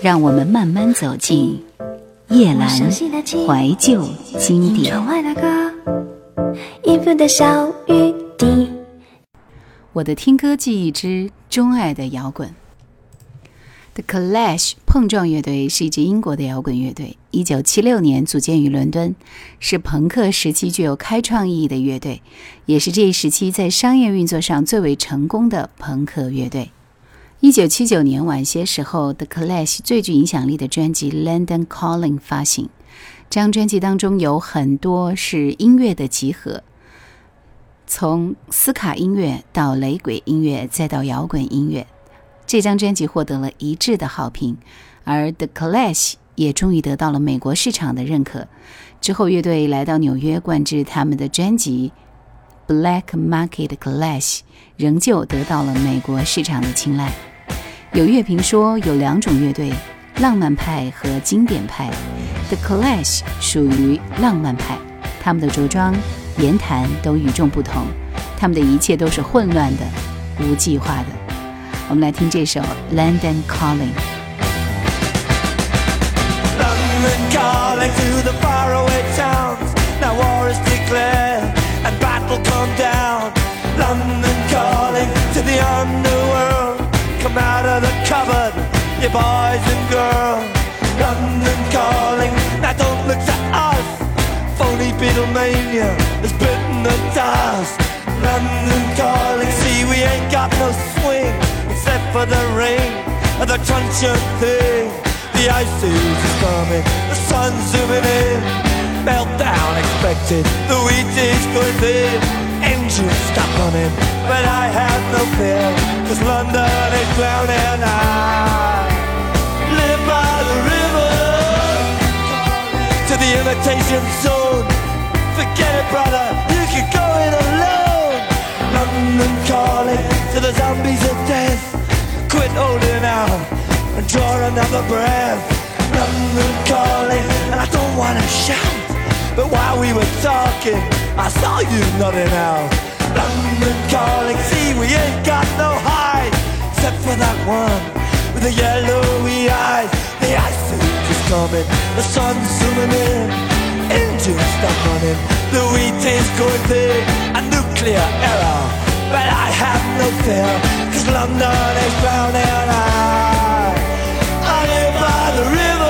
让我们慢慢走进夜阑怀旧经典。我的听歌记忆之钟爱的摇滚。The Clash 碰撞乐队是一支英国的摇滚乐队，一九七六年组建于伦敦，是朋克时期具有开创意义的乐队，也是这一时期在商业运作上最为成功的朋克乐队。一九七九年晚些时候，The Clash 最具影响力的专辑《London Calling》发行，这张专辑当中有很多是音乐的集合，从斯卡音乐到雷鬼音乐，再到摇滚音乐。这张专辑获得了一致的好评，而 The Clash 也终于得到了美国市场的认可。之后，乐队来到纽约灌制他们的专辑《Black Market Clash》，仍旧得到了美国市场的青睐。有乐评说，有两种乐队：浪漫派和经典派。The Clash 属于浪漫派，他们的着装、言谈都与众不同，他们的一切都是混乱的、无计划的。我们来听这首《London Calling》。London calling to the faraway towns. no war is declared you boys and girls. London calling. Now don't look to us. Phony Beatlemania has bitten the dust. London calling. See, we ain't got no swing except for the rain and the truncheon thing. The ice age is coming, the sun's zooming in. Meltdown expected, the wheat is going thin. Engines stop running, but I have no fear, cause London is drowning. I live by the river to the imitation zone. Forget it, brother, you can go it alone. London calling to the zombies of death. Quit holding out and draw another breath. London calling, and I don't wanna shout. But while we were talking, I saw you nodding out. London see we ain't got no hide, except for that one with the yellowy eyes. The ice age is coming, the sun's zooming in, engines stop running, the wheat is going big, a nuclear error. But I have no fear, cause London is drowning. I, I live by the river.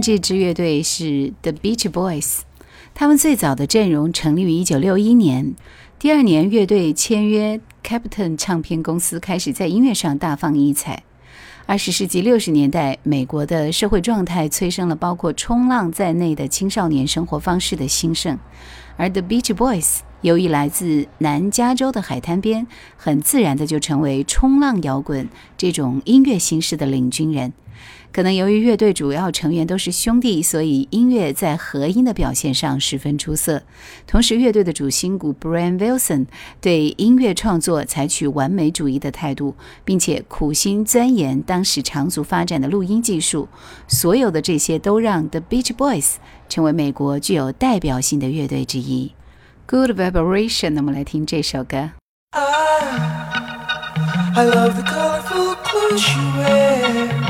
这支乐队是 The Beach Boys，他们最早的阵容成立于1961年，第二年乐队签约 Capitol 唱片公司，开始在音乐上大放异彩。二十世纪六十年代，美国的社会状态催生了包括冲浪在内的青少年生活方式的兴盛，而 The Beach Boys 由于来自南加州的海滩边，很自然的就成为冲浪摇滚这种音乐形式的领军人。可能由于乐队主要成员都是兄弟，所以音乐在和音的表现上十分出色。同时，乐队的主心骨 Brian Wilson 对音乐创作采取完美主义的态度，并且苦心钻研当时长足发展的录音技术。所有的这些都让 The Beach Boys 成为美国具有代表性的乐队之一。Good Vibration，那么来听这首歌。I love the colorful clothes she wears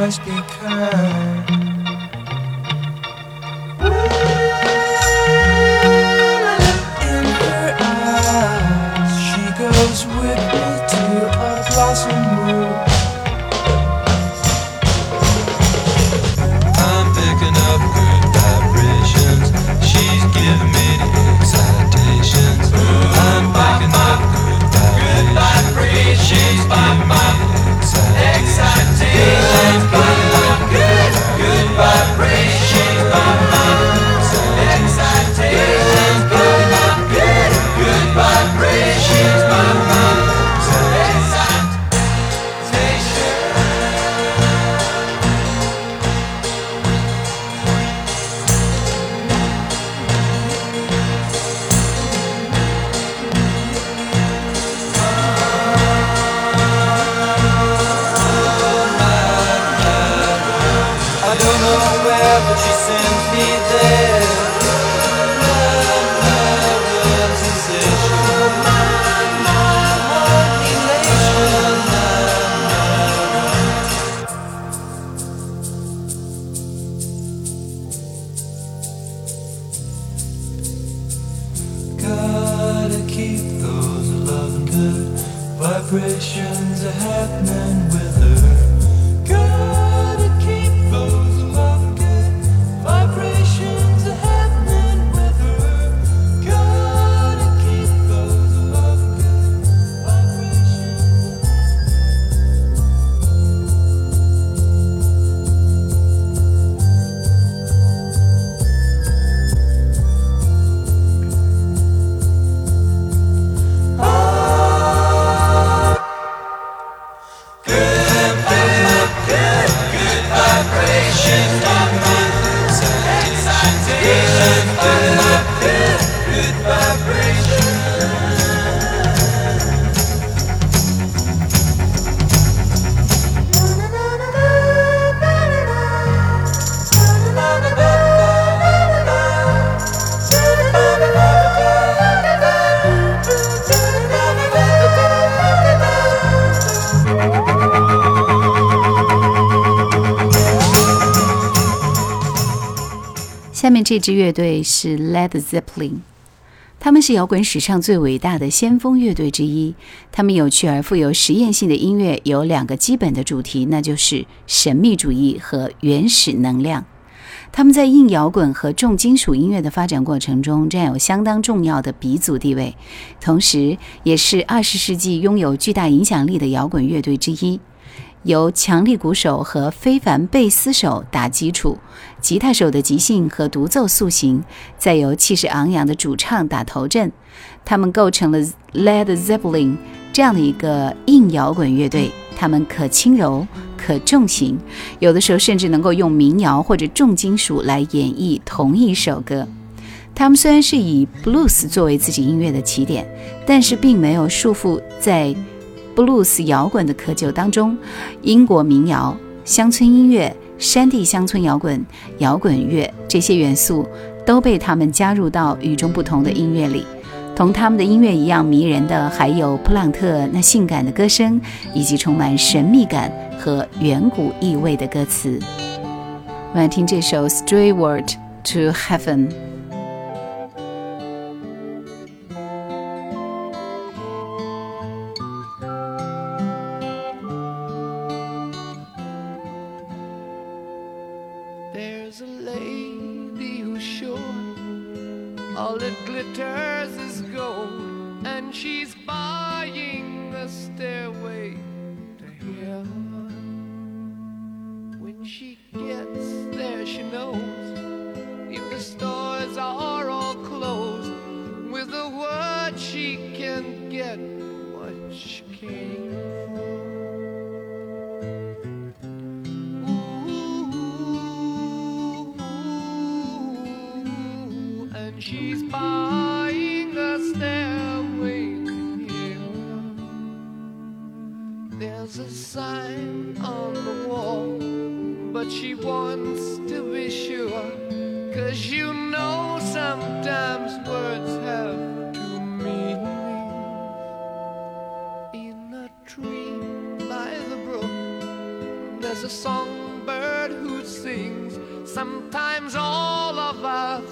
must be kind. ashes. 这支乐队是 Led Zeppelin，他们是摇滚史上最伟大的先锋乐队之一。他们有趣而富有实验性的音乐有两个基本的主题，那就是神秘主义和原始能量。他们在硬摇滚和重金属音乐的发展过程中占有相当重要的鼻祖地位，同时也是二十世纪拥有巨大影响力的摇滚乐队之一。由强力鼓手和非凡贝斯手打基础，吉他手的即兴和独奏塑形，再由气势昂扬的主唱打头阵，他们构成了 Led Zeppelin 这样的一个硬摇滚乐队。他们可轻柔，可重型，有的时候甚至能够用民谣或者重金属来演绎同一首歌。他们虽然是以 blues 作为自己音乐的起点，但是并没有束缚在 blues 摇滚的窠臼当中。英国民谣、乡村音乐、山地乡村摇滚、摇滚乐这些元素都被他们加入到与众不同的音乐里。同他们的音乐一样迷人的，还有普朗特那性感的歌声，以及充满神秘感和远古意味的歌词。我们来听这首《Straight Word to Heaven》。she's buying the stairway to heaven. she wants to be sure. Cause you know sometimes words have to mean In a tree by the brook, there's a songbird who sings. Sometimes all of us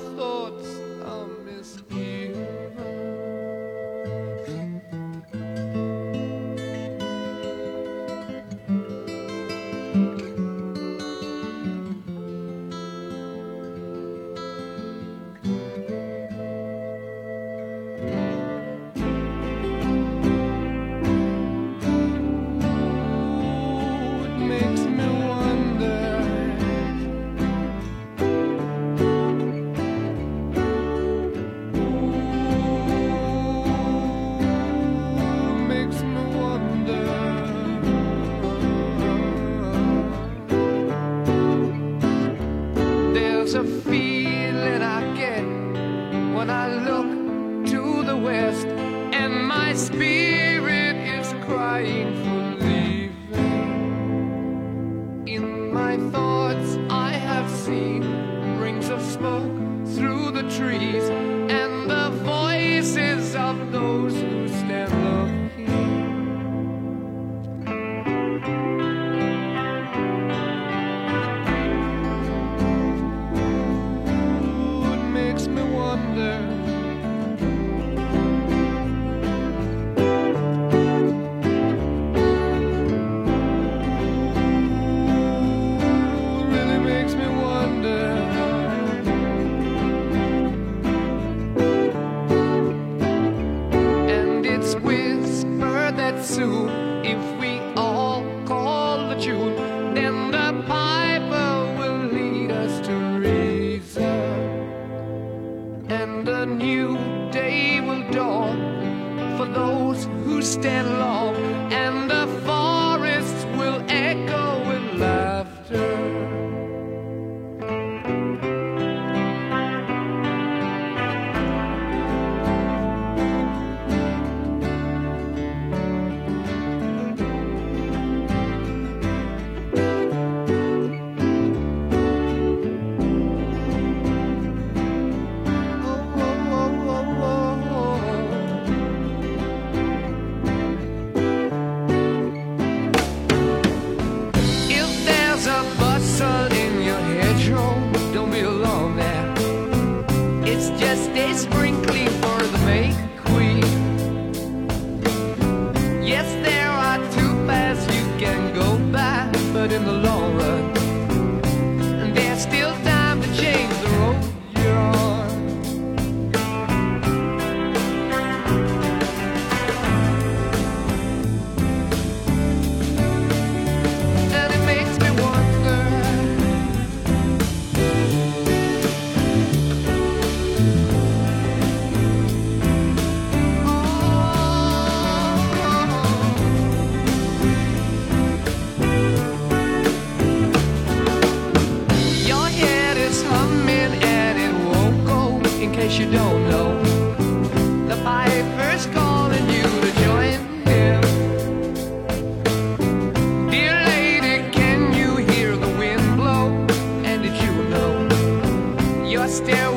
stare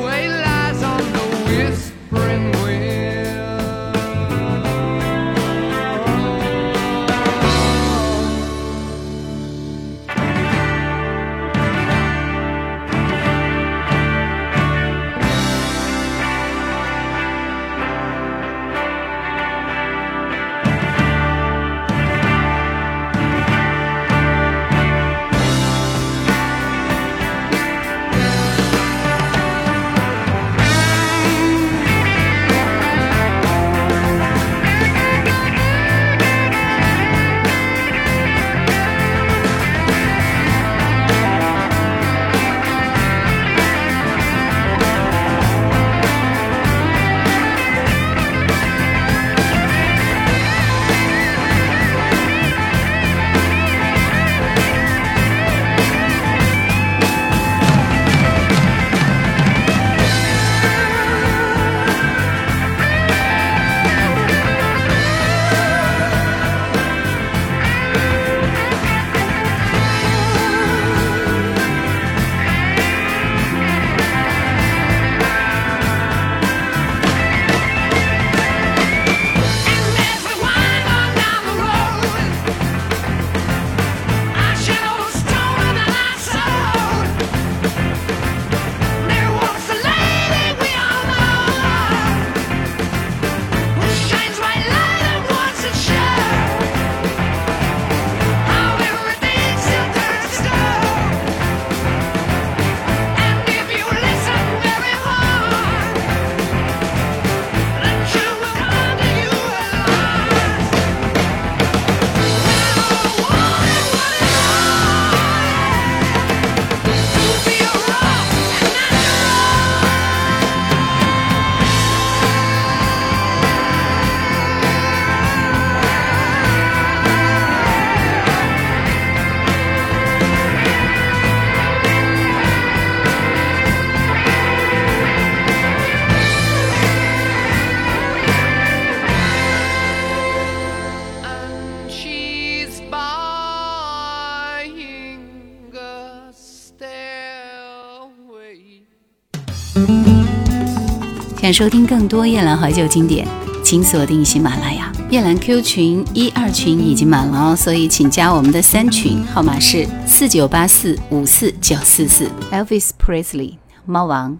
收听更多夜兰怀旧经典，请锁定喜马拉雅。夜兰 Q 群一二群已经满了哦，所以请加我们的三群，号码是四九八四五四九四四。Elvis Presley，猫王，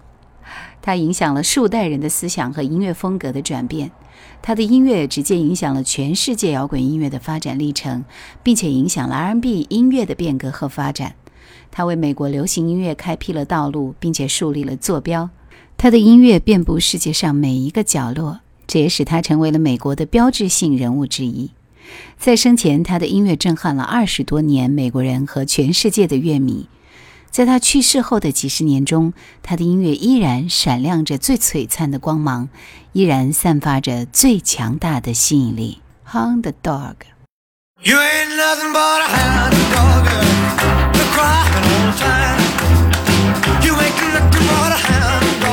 他影响了数代人的思想和音乐风格的转变。他的音乐直接影响了全世界摇滚音乐的发展历程，并且影响了 R&B 音乐的变革和发展。他为美国流行音乐开辟了道路，并且树立了坐标。他的音乐遍布世界上每一个角落，这也使他成为了美国的标志性人物之一。在生前，他的音乐震撼了二十多年美国人和全世界的乐迷。在他去世后的几十年中，他的音乐依然闪亮着最璀璨的光芒，依然散发着最强大的吸引力。Hound Dog。You ain't nothing but a hound dog, girl. You're crying all the time. You ain't nothing but a hound dog,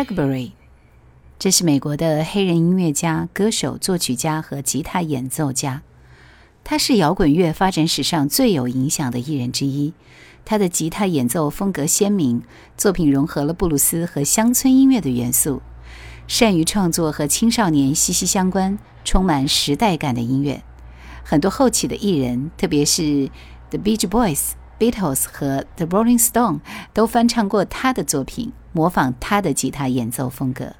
Chuck Berry，这是美国的黑人音乐家、歌手、作曲家和吉他演奏家。他是摇滚乐发展史上最有影响的艺人之一。他的吉他演奏风格鲜明，作品融合了布鲁斯和乡村音乐的元素，善于创作和青少年息息相关、充满时代感的音乐。很多后起的艺人，特别是 The Beach Boys、Beatles 和 The Rolling Stone 都翻唱过他的作品，模仿他的吉他演奏风格。